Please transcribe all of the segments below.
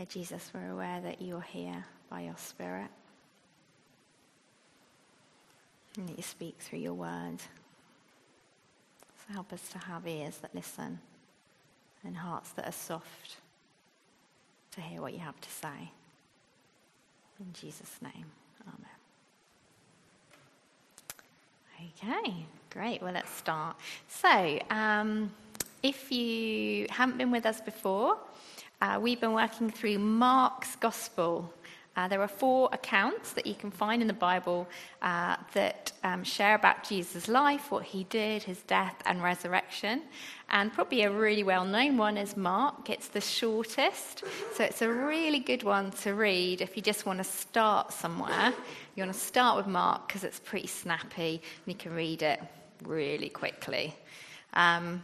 Dear Jesus, we're aware that you're here by your Spirit and that you speak through your word. So help us to have ears that listen and hearts that are soft to hear what you have to say. In Jesus' name, amen. Okay, great. Well, let's start. So, um, if you haven't been with us before, uh, we've been working through Mark's Gospel. Uh, there are four accounts that you can find in the Bible uh, that um, share about Jesus' life, what he did, his death and resurrection. And probably a really well known one is Mark. It's the shortest, so it's a really good one to read if you just want to start somewhere. You want to start with Mark because it's pretty snappy and you can read it really quickly. Um,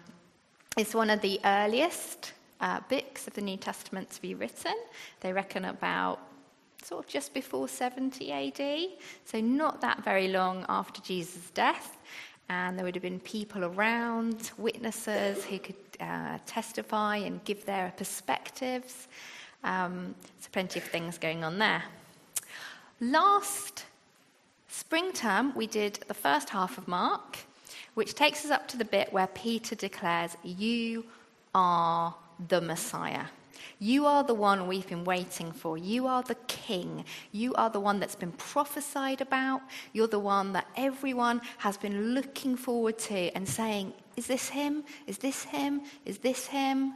it's one of the earliest uh, books of the New Testament to be written. They reckon about sort of just before 70 AD, so not that very long after Jesus' death. And there would have been people around, witnesses who could uh, testify and give their perspectives. Um, so, plenty of things going on there. Last spring term, we did the first half of Mark, which takes us up to the bit where Peter declares, You are the Messiah. You are the one we've been waiting for. You are the king. You are the one that's been prophesied about. You're the one that everyone has been looking forward to and saying, Is this him? Is this him? Is this him?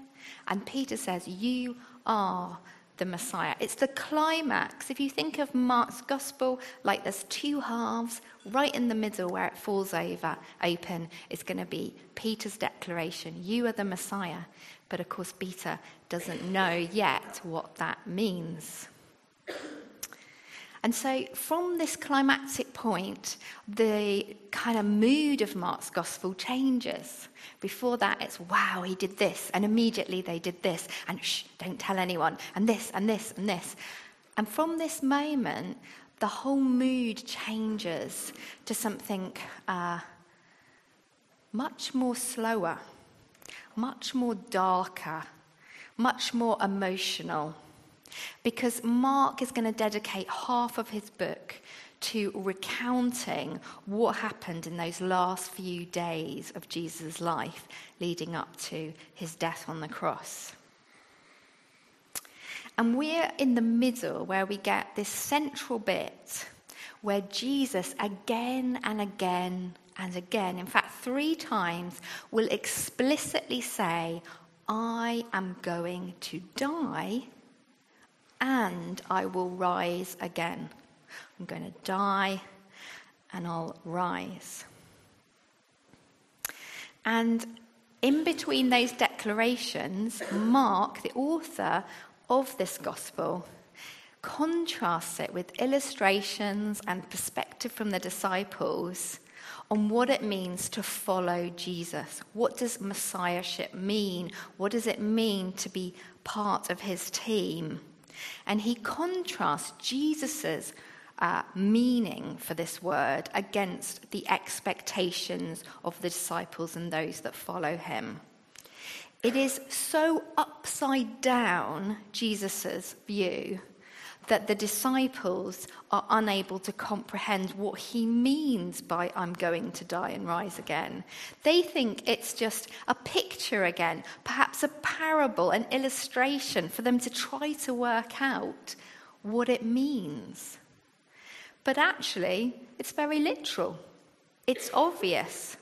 And Peter says, You are the Messiah. It's the climax. If you think of Mark's gospel, like there's two halves, right in the middle where it falls over open is going to be Peter's declaration You are the Messiah. But of course, Peter doesn't know yet what that means. And so, from this climactic point, the kind of mood of Mark's gospel changes. Before that, it's wow, he did this, and immediately they did this, and shh, don't tell anyone, and this, and this, and this. And from this moment, the whole mood changes to something uh, much more slower, much more darker, much more emotional. Because Mark is going to dedicate half of his book to recounting what happened in those last few days of Jesus' life leading up to his death on the cross. And we're in the middle where we get this central bit where Jesus again and again and again, in fact, three times, will explicitly say, I am going to die and I will rise again. I'm going to die and I'll rise. And in between those declarations, Mark, the author of this gospel, contrasts it with illustrations and perspective from the disciples on what it means to follow Jesus. What does messiahship mean? What does it mean to be part of his team? And he contrasts Jesus' uh, meaning for this word against the expectations of the disciples and those that follow him. It is so upside down, Jesus' view, that the disciples are unable to comprehend what he means by I'm going to die and rise again. They think it's just a picture again, perhaps a parable, an illustration for them to try to work out what it means. But actually, it's very literal, it's obvious.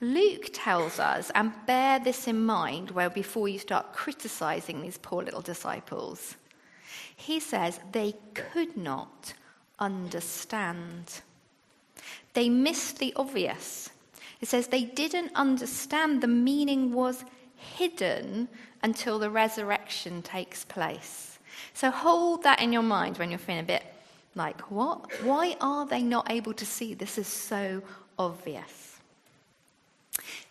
Luke tells us, and bear this in mind well before you start criticizing these poor little disciples. He says they could not understand. They missed the obvious. It says they didn't understand the meaning was hidden until the resurrection takes place. So hold that in your mind when you're feeling a bit like, what? Why are they not able to see? This is so obvious.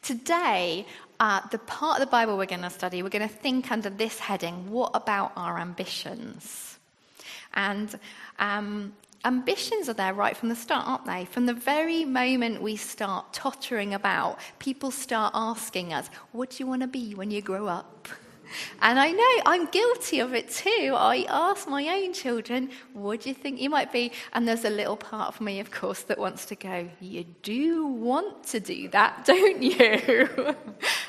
Today, uh, the part of the Bible we're going to study, we're going to think under this heading what about our ambitions? And um, ambitions are there right from the start, aren't they? From the very moment we start tottering about, people start asking us, What do you want to be when you grow up? And I know I'm guilty of it too. I ask my own children, what do you think you might be? And there's a little part of me, of course, that wants to go, you do want to do that, don't you?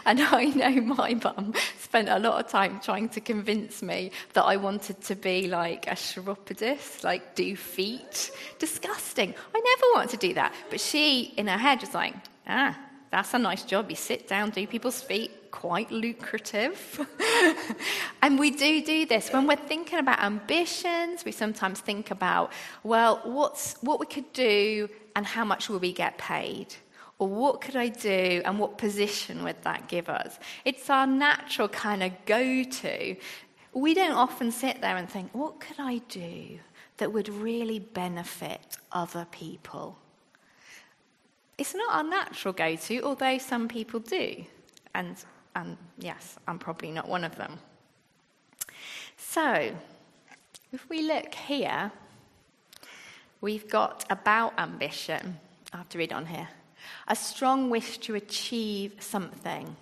and I know my mum spent a lot of time trying to convince me that I wanted to be like a chiropodist, like do feet. Disgusting. I never wanted to do that. But she, in her head, was like, ah, that's a nice job. You sit down, do people's feet, quite lucrative. and we do do this. When we're thinking about ambitions, we sometimes think about, well, what's, what we could do and how much will we get paid? Or what could I do and what position would that give us? It's our natural kind of go to. We don't often sit there and think, what could I do that would really benefit other people? It's not our natural go to, although some people do. And, and yes, I'm probably not one of them. So, if we look here, we've got about ambition. I have to read on here. A strong wish to achieve something.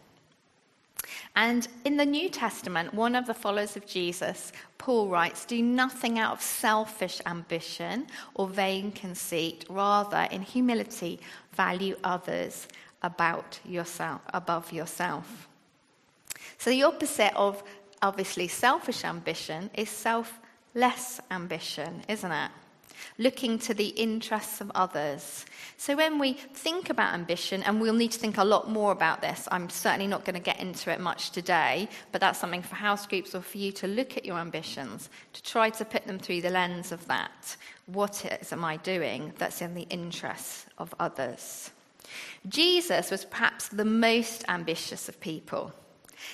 And in the New Testament, one of the followers of Jesus, Paul writes, Do nothing out of selfish ambition or vain conceit, rather, in humility, value others about yourself, above yourself. So the opposite of obviously selfish ambition is selfless ambition, isn't it? looking to the interests of others. So when we think about ambition, and we'll need to think a lot more about this, I'm certainly not going to get into it much today, but that's something for house groups or for you to look at your ambitions, to try to put them through the lens of that. What is, am I doing that's in the interests of others? Jesus was perhaps the most ambitious of people.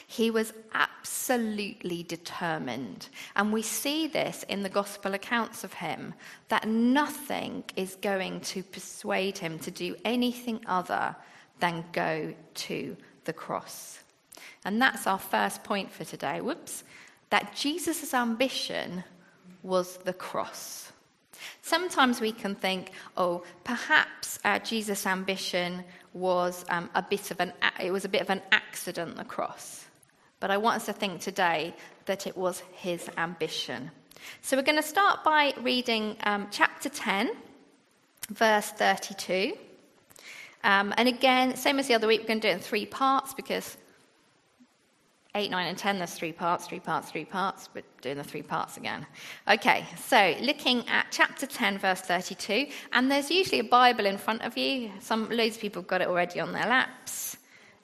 He was absolutely determined. And we see this in the gospel accounts of him that nothing is going to persuade him to do anything other than go to the cross. And that's our first point for today. Whoops. That Jesus' ambition was the cross. Sometimes we can think, oh, perhaps uh, Jesus' ambition was um, a bit of an it was a bit of an accident, the cross. But I want us to think today that it was his ambition. So we're going to start by reading um, chapter 10, verse 32. Um, and again, same as the other week, we're going to do it in three parts because 8, 9, and 10, there's three parts, three parts, three parts. We're doing the three parts again. Okay, so looking at chapter 10, verse 32, and there's usually a Bible in front of you. Some loads of people have got it already on their laps.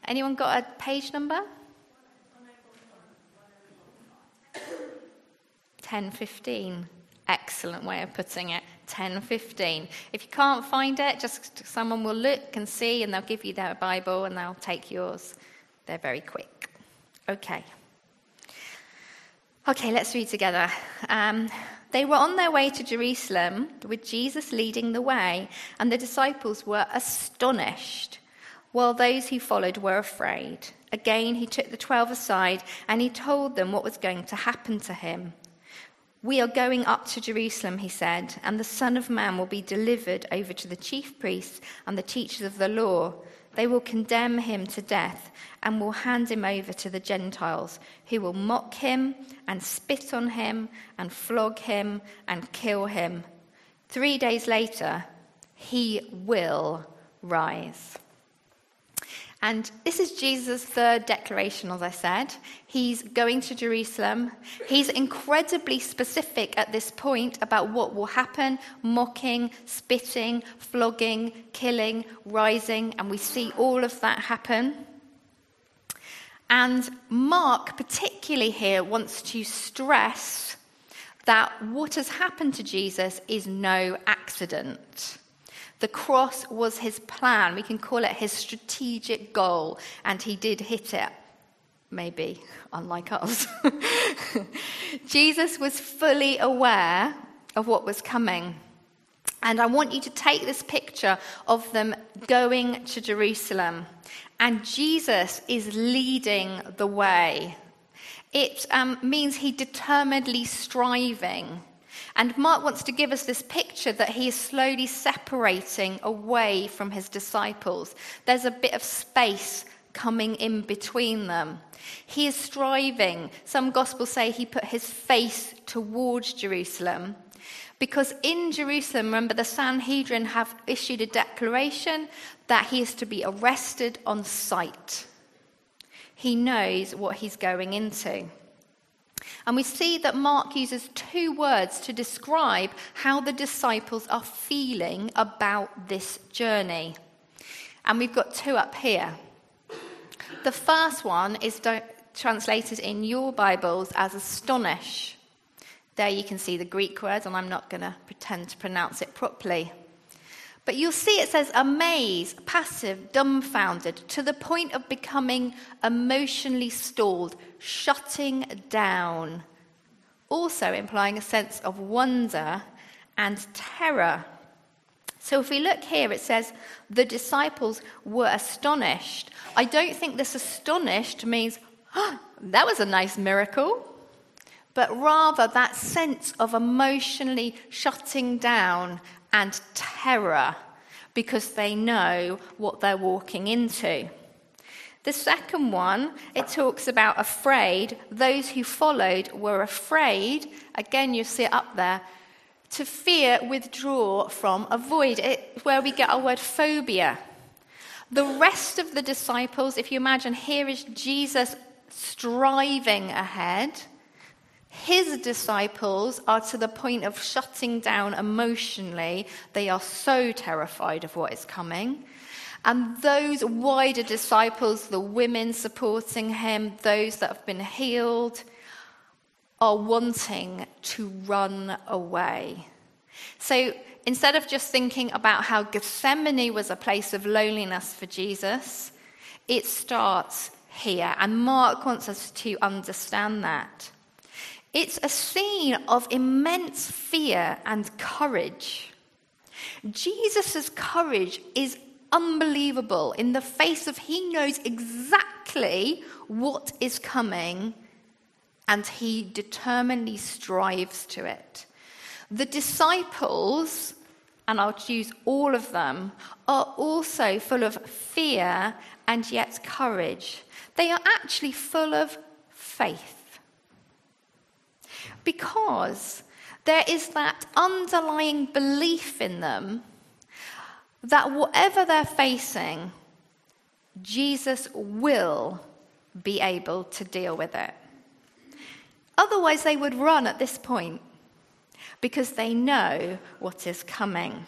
Anyone got a page number? 1015. Excellent way of putting it. 1015. If you can't find it, just someone will look and see, and they'll give you their Bible and they'll take yours. They're very quick. Okay. Okay, let's read together. Um, they were on their way to Jerusalem with Jesus leading the way, and the disciples were astonished, while those who followed were afraid. Again, he took the twelve aside and he told them what was going to happen to him. We are going up to Jerusalem, he said, and the Son of Man will be delivered over to the chief priests and the teachers of the law. They will condemn him to death and will hand him over to the Gentiles, who will mock him and spit on him and flog him and kill him. Three days later, he will rise. And this is Jesus' third declaration, as I said. He's going to Jerusalem. He's incredibly specific at this point about what will happen mocking, spitting, flogging, killing, rising. And we see all of that happen. And Mark, particularly here, wants to stress that what has happened to Jesus is no accident. The cross was his plan. We can call it his strategic goal, and he did hit it. Maybe, unlike us. Jesus was fully aware of what was coming. And I want you to take this picture of them going to Jerusalem. And Jesus is leading the way. It um, means he determinedly striving and Mark wants to give us this picture that he is slowly separating away from his disciples. There's a bit of space coming in between them. He is striving. Some gospels say he put his face towards Jerusalem. Because in Jerusalem, remember, the Sanhedrin have issued a declaration that he is to be arrested on sight. He knows what he's going into. And we see that Mark uses two words to describe how the disciples are feeling about this journey. And we've got two up here. The first one is translated in your Bibles as astonish. There you can see the Greek word, and I'm not going to pretend to pronounce it properly. But you'll see it says amazed, passive, dumbfounded, to the point of becoming emotionally stalled, shutting down. Also implying a sense of wonder and terror. So if we look here, it says the disciples were astonished. I don't think this astonished means, oh, that was a nice miracle but rather that sense of emotionally shutting down and terror because they know what they're walking into. The second one, it talks about afraid. Those who followed were afraid. Again, you see it up there. To fear, withdraw from, avoid. It's where we get our word phobia. The rest of the disciples, if you imagine, here is Jesus striving ahead. His disciples are to the point of shutting down emotionally. They are so terrified of what is coming. And those wider disciples, the women supporting him, those that have been healed, are wanting to run away. So instead of just thinking about how Gethsemane was a place of loneliness for Jesus, it starts here. And Mark wants us to understand that. It's a scene of immense fear and courage. Jesus' courage is unbelievable in the face of he knows exactly what is coming and he determinedly strives to it. The disciples, and I'll choose all of them, are also full of fear and yet courage. They are actually full of faith. Because there is that underlying belief in them that whatever they're facing, Jesus will be able to deal with it. Otherwise, they would run at this point because they know what is coming.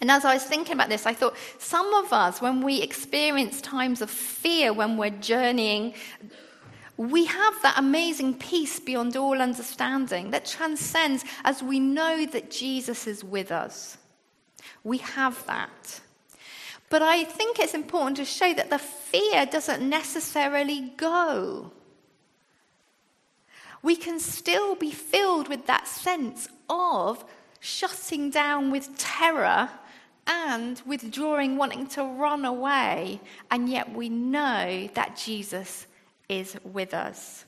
And as I was thinking about this, I thought some of us, when we experience times of fear when we're journeying we have that amazing peace beyond all understanding that transcends as we know that Jesus is with us. We have that. But I think it's important to show that the fear doesn't necessarily go. We can still be filled with that sense of shutting down with terror and withdrawing, wanting to run away, and yet we know that Jesus is with us.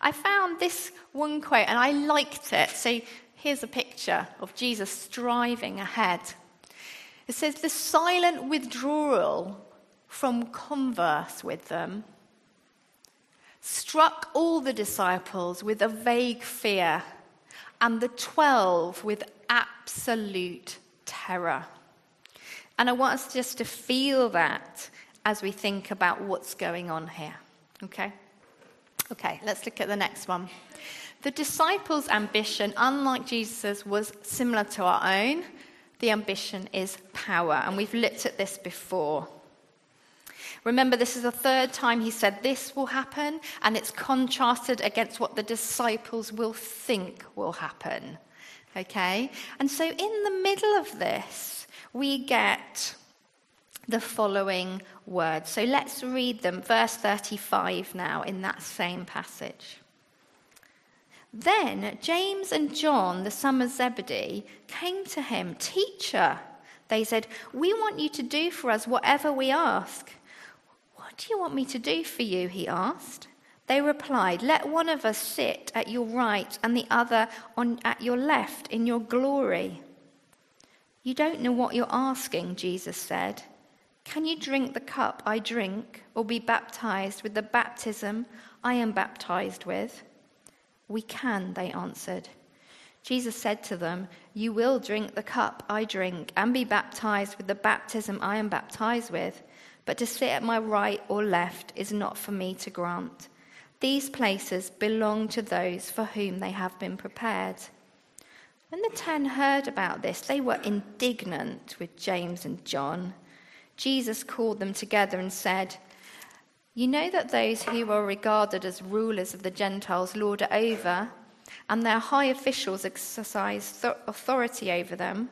I found this one quote and I liked it. So here's a picture of Jesus striving ahead. It says, The silent withdrawal from converse with them struck all the disciples with a vague fear, and the twelve with absolute terror. And I want us just to feel that as we think about what's going on here. Okay? Okay, let's look at the next one. The disciples' ambition, unlike Jesus', was similar to our own. The ambition is power, and we've looked at this before. Remember, this is the third time he said this will happen, and it's contrasted against what the disciples will think will happen. Okay? And so, in the middle of this, we get the following words. So let's read them, verse 35 now, in that same passage. Then James and John, the son of Zebedee, came to him. Teacher, they said, we want you to do for us whatever we ask. What do you want me to do for you? He asked. They replied, Let one of us sit at your right and the other on, at your left in your glory. You don't know what you're asking, Jesus said. Can you drink the cup I drink, or be baptized with the baptism I am baptized with? We can, they answered. Jesus said to them, You will drink the cup I drink, and be baptized with the baptism I am baptized with, but to sit at my right or left is not for me to grant. These places belong to those for whom they have been prepared. When the ten heard about this, they were indignant with James and John. Jesus called them together and said, You know that those who are regarded as rulers of the Gentiles lord over, and their high officials exercise authority over them.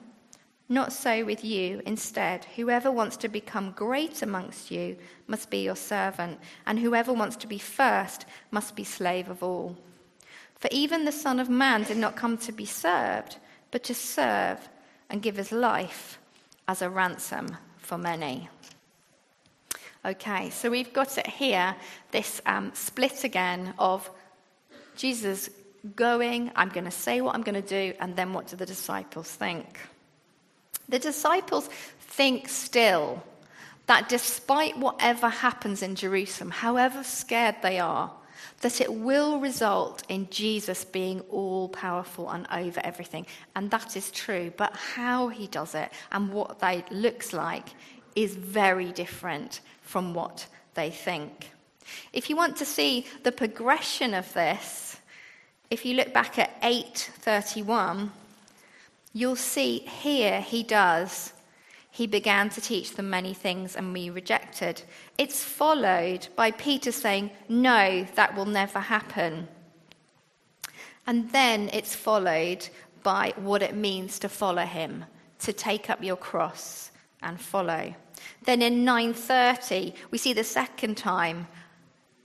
Not so with you. Instead, whoever wants to become great amongst you must be your servant, and whoever wants to be first must be slave of all. For even the Son of Man did not come to be served, but to serve and give his life as a ransom for many. Okay, so we've got it here this um, split again of Jesus going, I'm going to say what I'm going to do, and then what do the disciples think? The disciples think still that despite whatever happens in Jerusalem, however scared they are, that it will result in Jesus being all powerful and over everything. And that is true. But how he does it and what that looks like is very different from what they think. If you want to see the progression of this, if you look back at 831, you'll see here he does. He began to teach them many things and we rejected. It's followed by Peter saying, No, that will never happen. And then it's followed by what it means to follow him, to take up your cross and follow. Then in 9:30, we see the second time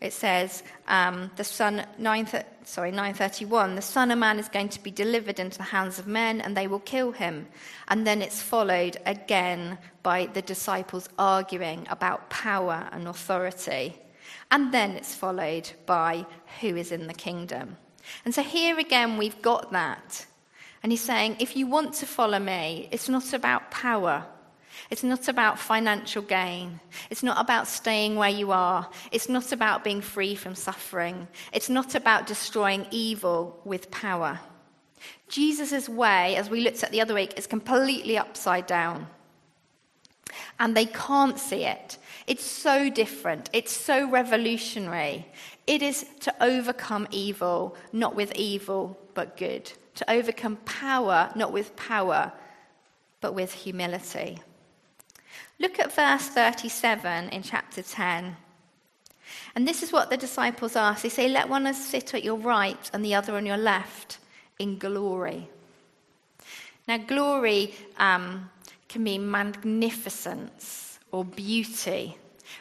it says um, the son 9 sorry 931 the son of man is going to be delivered into the hands of men and they will kill him. And then it's followed again by the disciples arguing about power and authority. And then it's followed by who is in the kingdom? And so here again we've got that. And he's saying if you want to follow me it's not about power it's not about financial gain. It's not about staying where you are. It's not about being free from suffering. It's not about destroying evil with power. Jesus' way, as we looked at the other week, is completely upside down. And they can't see it. It's so different. It's so revolutionary. It is to overcome evil, not with evil, but good. To overcome power, not with power, but with humility. Look at verse 37 in chapter 10. And this is what the disciples ask. They say, Let one sit at your right and the other on your left in glory. Now, glory um, can mean magnificence or beauty.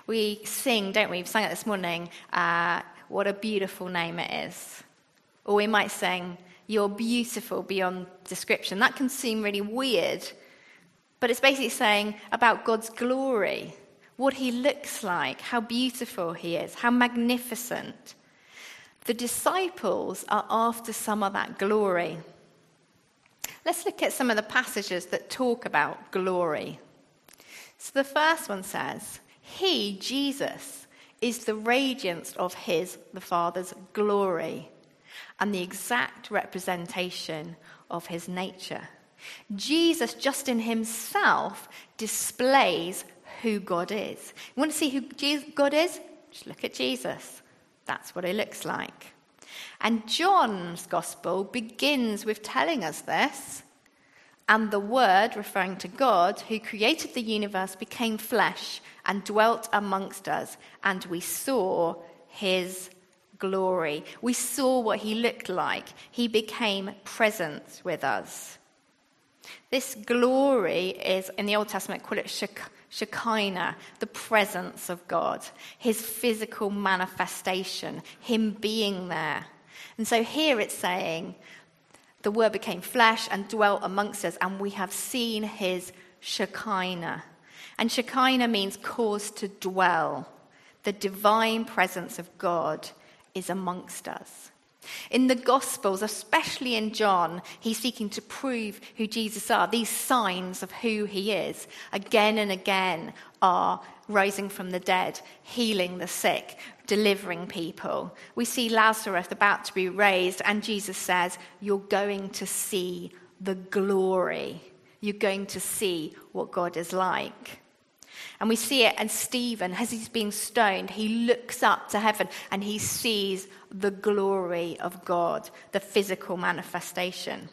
We sing, don't we? We sang it this morning, uh, what a beautiful name it is. Or we might sing, You're beautiful beyond description. That can seem really weird but it's basically saying about God's glory, what he looks like, how beautiful he is, how magnificent. The disciples are after some of that glory. Let's look at some of the passages that talk about glory. So the first one says, He, Jesus, is the radiance of his, the Father's glory, and the exact representation of his nature. Jesus, just in himself, displays who God is. You want to see who God is? Just look at Jesus. That's what he looks like. And John's gospel begins with telling us this. And the Word, referring to God, who created the universe, became flesh and dwelt amongst us, and we saw his glory. We saw what he looked like. He became present with us. This glory is, in the Old Testament, call it Shekinah, the presence of God, his physical manifestation, him being there. And so here it's saying, the word became flesh and dwelt amongst us, and we have seen his Shekinah. And Shekinah means cause to dwell. The divine presence of God is amongst us. In the Gospels, especially in John, he's seeking to prove who Jesus are, these signs of who he is, again and again, are rising from the dead, healing the sick, delivering people. We see Lazarus about to be raised, and Jesus says, You're going to see the glory. You're going to see what God is like. And we see it, and Stephen, as he's being stoned, he looks up to heaven and he sees the glory of God, the physical manifestation.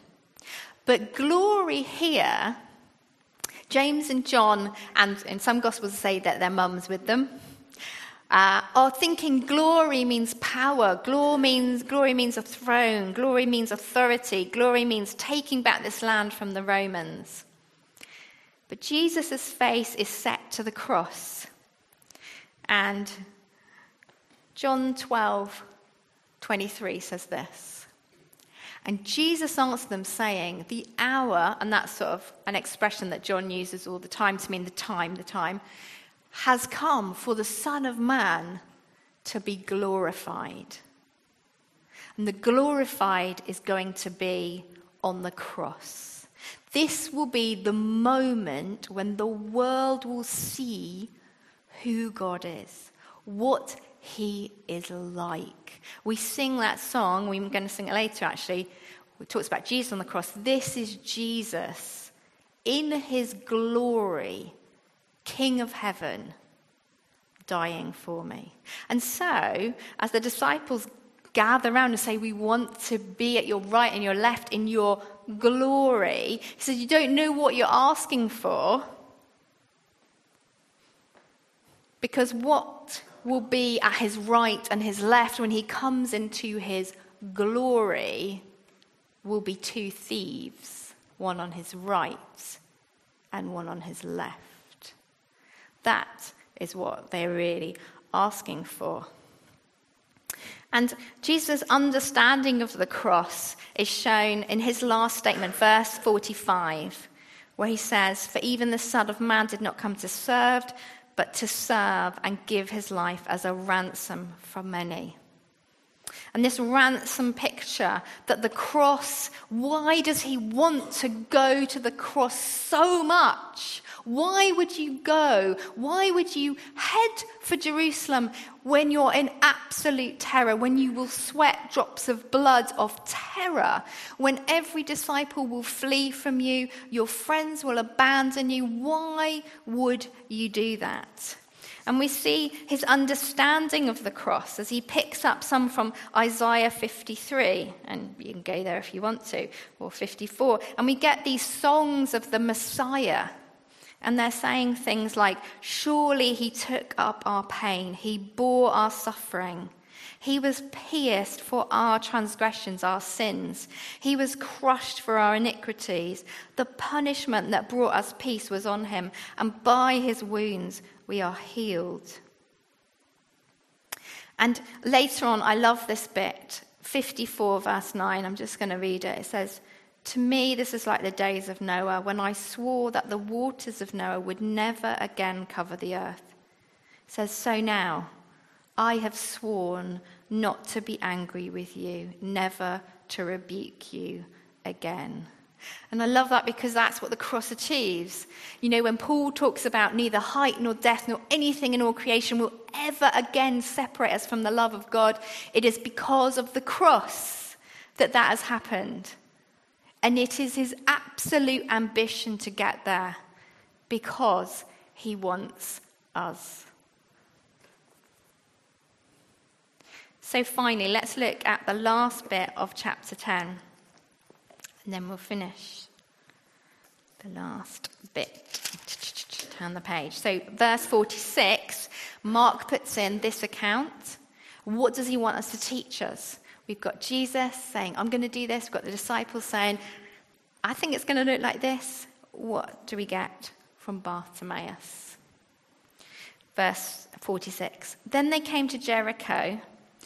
But glory here James and John, and in some Gospels say that their mum's with them, uh, are thinking glory means power. Glory means, glory means a throne. Glory means authority. Glory means taking back this land from the Romans. But Jesus' face is set to the cross. And John 12, 23 says this. And Jesus answered them, saying, The hour, and that's sort of an expression that John uses all the time to mean the time, the time, has come for the Son of Man to be glorified. And the glorified is going to be on the cross. This will be the moment when the world will see who God is, what he is like. We sing that song, we're going to sing it later actually. It talks about Jesus on the cross. This is Jesus in his glory, King of heaven, dying for me. And so, as the disciples gather around and say, We want to be at your right and your left in your glory, he says, You don't know what you're asking for. Because what will be at his right and his left when he comes into his glory will be two thieves, one on his right and one on his left. That is what they're really asking for. And Jesus' understanding of the cross is shown in his last statement, verse 45, where he says, For even the Son of Man did not come to serve, but to serve and give his life as a ransom for many. And this ransom picture that the cross, why does he want to go to the cross so much? Why would you go? Why would you head for Jerusalem when you're in absolute terror, when you will sweat drops of blood of terror, when every disciple will flee from you, your friends will abandon you? Why would you do that? And we see his understanding of the cross as he picks up some from Isaiah 53, and you can go there if you want to, or 54. And we get these songs of the Messiah. And they're saying things like, Surely he took up our pain, he bore our suffering. He was pierced for our transgressions, our sins. He was crushed for our iniquities. The punishment that brought us peace was on him, and by his wounds we are healed. And later on, I love this bit, 54, verse 9. I'm just going to read it. It says, To me, this is like the days of Noah, when I swore that the waters of Noah would never again cover the earth. It says, So now, I have sworn not to be angry with you, never to rebuke you again. And I love that because that's what the cross achieves. You know, when Paul talks about neither height nor death nor anything in all creation will ever again separate us from the love of God, it is because of the cross that that has happened. And it is his absolute ambition to get there because he wants us. So, finally, let's look at the last bit of chapter 10 and then we'll finish the last bit. Turn the page. So, verse 46, Mark puts in this account. What does he want us to teach us? We've got Jesus saying, I'm going to do this. We've got the disciples saying, I think it's going to look like this. What do we get from Bartimaeus? Verse 46. Then they came to Jericho.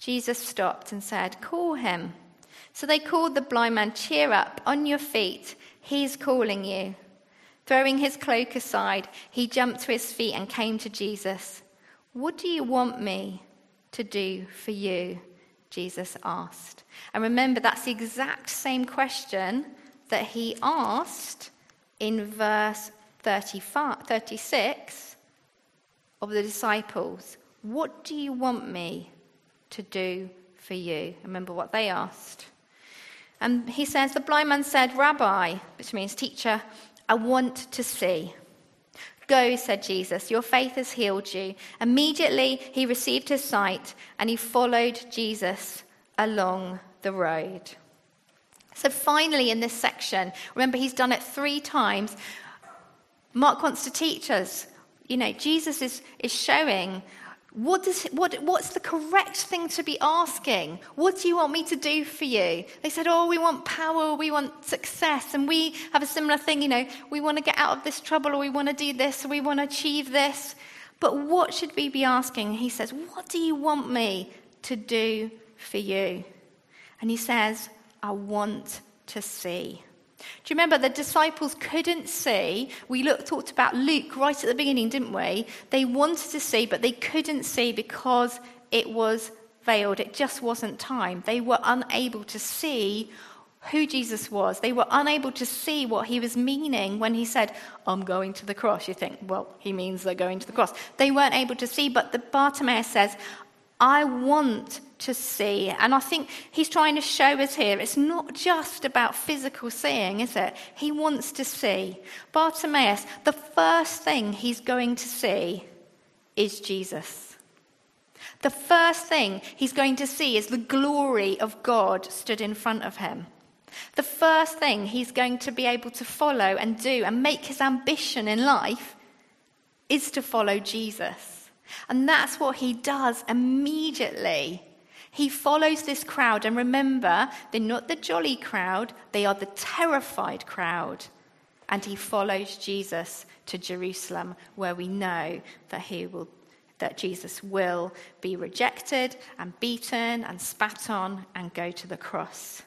Jesus stopped and said, Call him. So they called the blind man, Cheer up, on your feet. He's calling you. Throwing his cloak aside, he jumped to his feet and came to Jesus. What do you want me to do for you? Jesus asked. And remember, that's the exact same question that he asked in verse 35, 36 of the disciples. What do you want me to do for you? Remember what they asked. And he says, The blind man said, Rabbi, which means teacher, I want to see. Go, said Jesus, your faith has healed you. Immediately he received his sight and he followed Jesus along the road. So, finally, in this section, remember he's done it three times. Mark wants to teach us, you know, Jesus is, is showing what does, what, what's the correct thing to be asking? What do you want me to do for you? They said, Oh, we want power, we want success. And we have a similar thing, you know, we want to get out of this trouble, or we want to do this, or we want to achieve this. But what should we be asking? He says, What do you want me to do for you? And he says, I want to see. Do you remember the disciples couldn't see? We looked, talked about Luke right at the beginning, didn't we? They wanted to see, but they couldn't see because it was veiled. It just wasn't time. They were unable to see who Jesus was. They were unable to see what he was meaning when he said, I'm going to the cross. You think, well, he means they're going to the cross. They weren't able to see, but the Bartimaeus says, I want to see. And I think he's trying to show us here it's not just about physical seeing, is it? He wants to see. Bartimaeus, the first thing he's going to see is Jesus. The first thing he's going to see is the glory of God stood in front of him. The first thing he's going to be able to follow and do and make his ambition in life is to follow Jesus. And that's what he does immediately. He follows this crowd, and remember, they're not the jolly crowd, they are the terrified crowd. And he follows Jesus to Jerusalem, where we know that he will that Jesus will be rejected and beaten and spat on and go to the cross.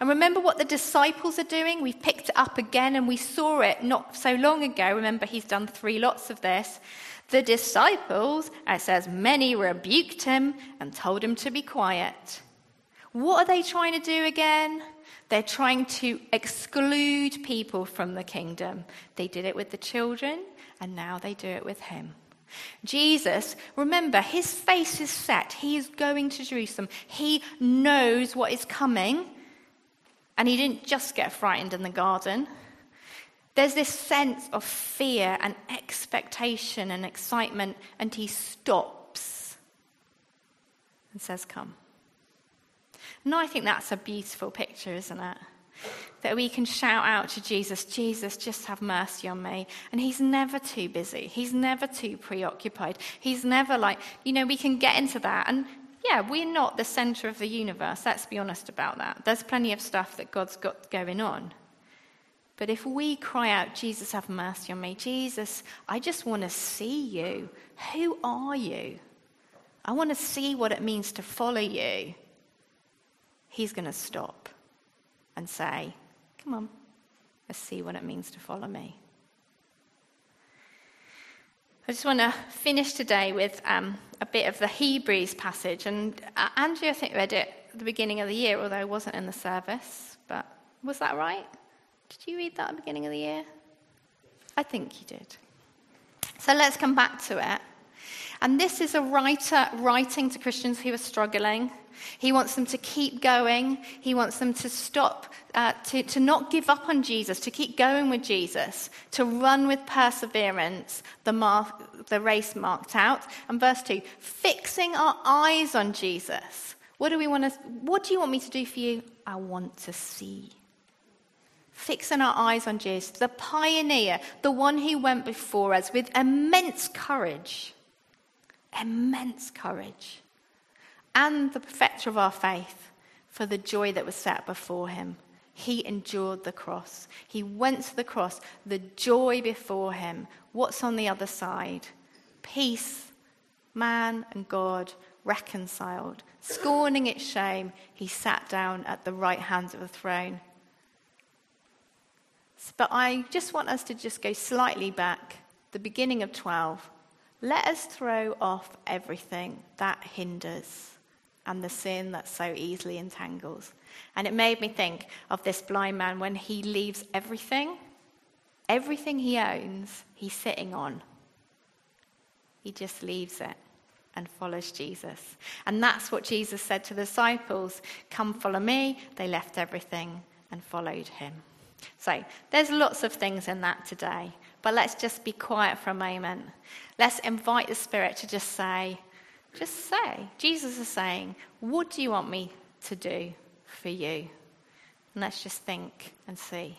And remember what the disciples are doing? We've picked it up again and we saw it not so long ago. Remember, he's done three lots of this. The disciples, it says, many rebuked him and told him to be quiet. What are they trying to do again? They're trying to exclude people from the kingdom. They did it with the children, and now they do it with him. Jesus, remember, his face is set. He is going to Jerusalem. He knows what is coming. And he didn't just get frightened in the garden. There's this sense of fear and expectation and excitement, and he stops and says, Come. And I think that's a beautiful picture, isn't it? That we can shout out to Jesus, Jesus, just have mercy on me. And he's never too busy. He's never too preoccupied. He's never like, you know, we can get into that. And yeah, we're not the center of the universe. Let's be honest about that. There's plenty of stuff that God's got going on. But if we cry out, Jesus, have mercy on me, Jesus, I just want to see you. Who are you? I want to see what it means to follow you. He's going to stop and say, Come on, let's see what it means to follow me. I just want to finish today with um, a bit of the Hebrews passage. And uh, Andrew, I think, read it at the beginning of the year, although I wasn't in the service. But was that right? Did you read that at the beginning of the year? I think you did. So let's come back to it. And this is a writer writing to Christians who are struggling. He wants them to keep going. He wants them to stop, uh, to, to not give up on Jesus, to keep going with Jesus, to run with perseverance the, mark, the race marked out. And verse 2 fixing our eyes on Jesus. What do we want to, what do you want me to do for you? I want to see fixing our eyes on Jesus, the pioneer, the one who went before us with immense courage, immense courage, and the perfecter of our faith for the joy that was set before him. He endured the cross. He went to the cross, the joy before him. What's on the other side? Peace, man and God reconciled. Scorning its shame, he sat down at the right hand of the throne. But I just want us to just go slightly back, the beginning of 12. Let us throw off everything that hinders and the sin that so easily entangles. And it made me think of this blind man when he leaves everything, everything he owns, he's sitting on. He just leaves it and follows Jesus. And that's what Jesus said to the disciples Come follow me. They left everything and followed him. So there's lots of things in that today, but let's just be quiet for a moment. Let's invite the Spirit to just say, just say. Jesus is saying, What do you want me to do for you? And let's just think and see.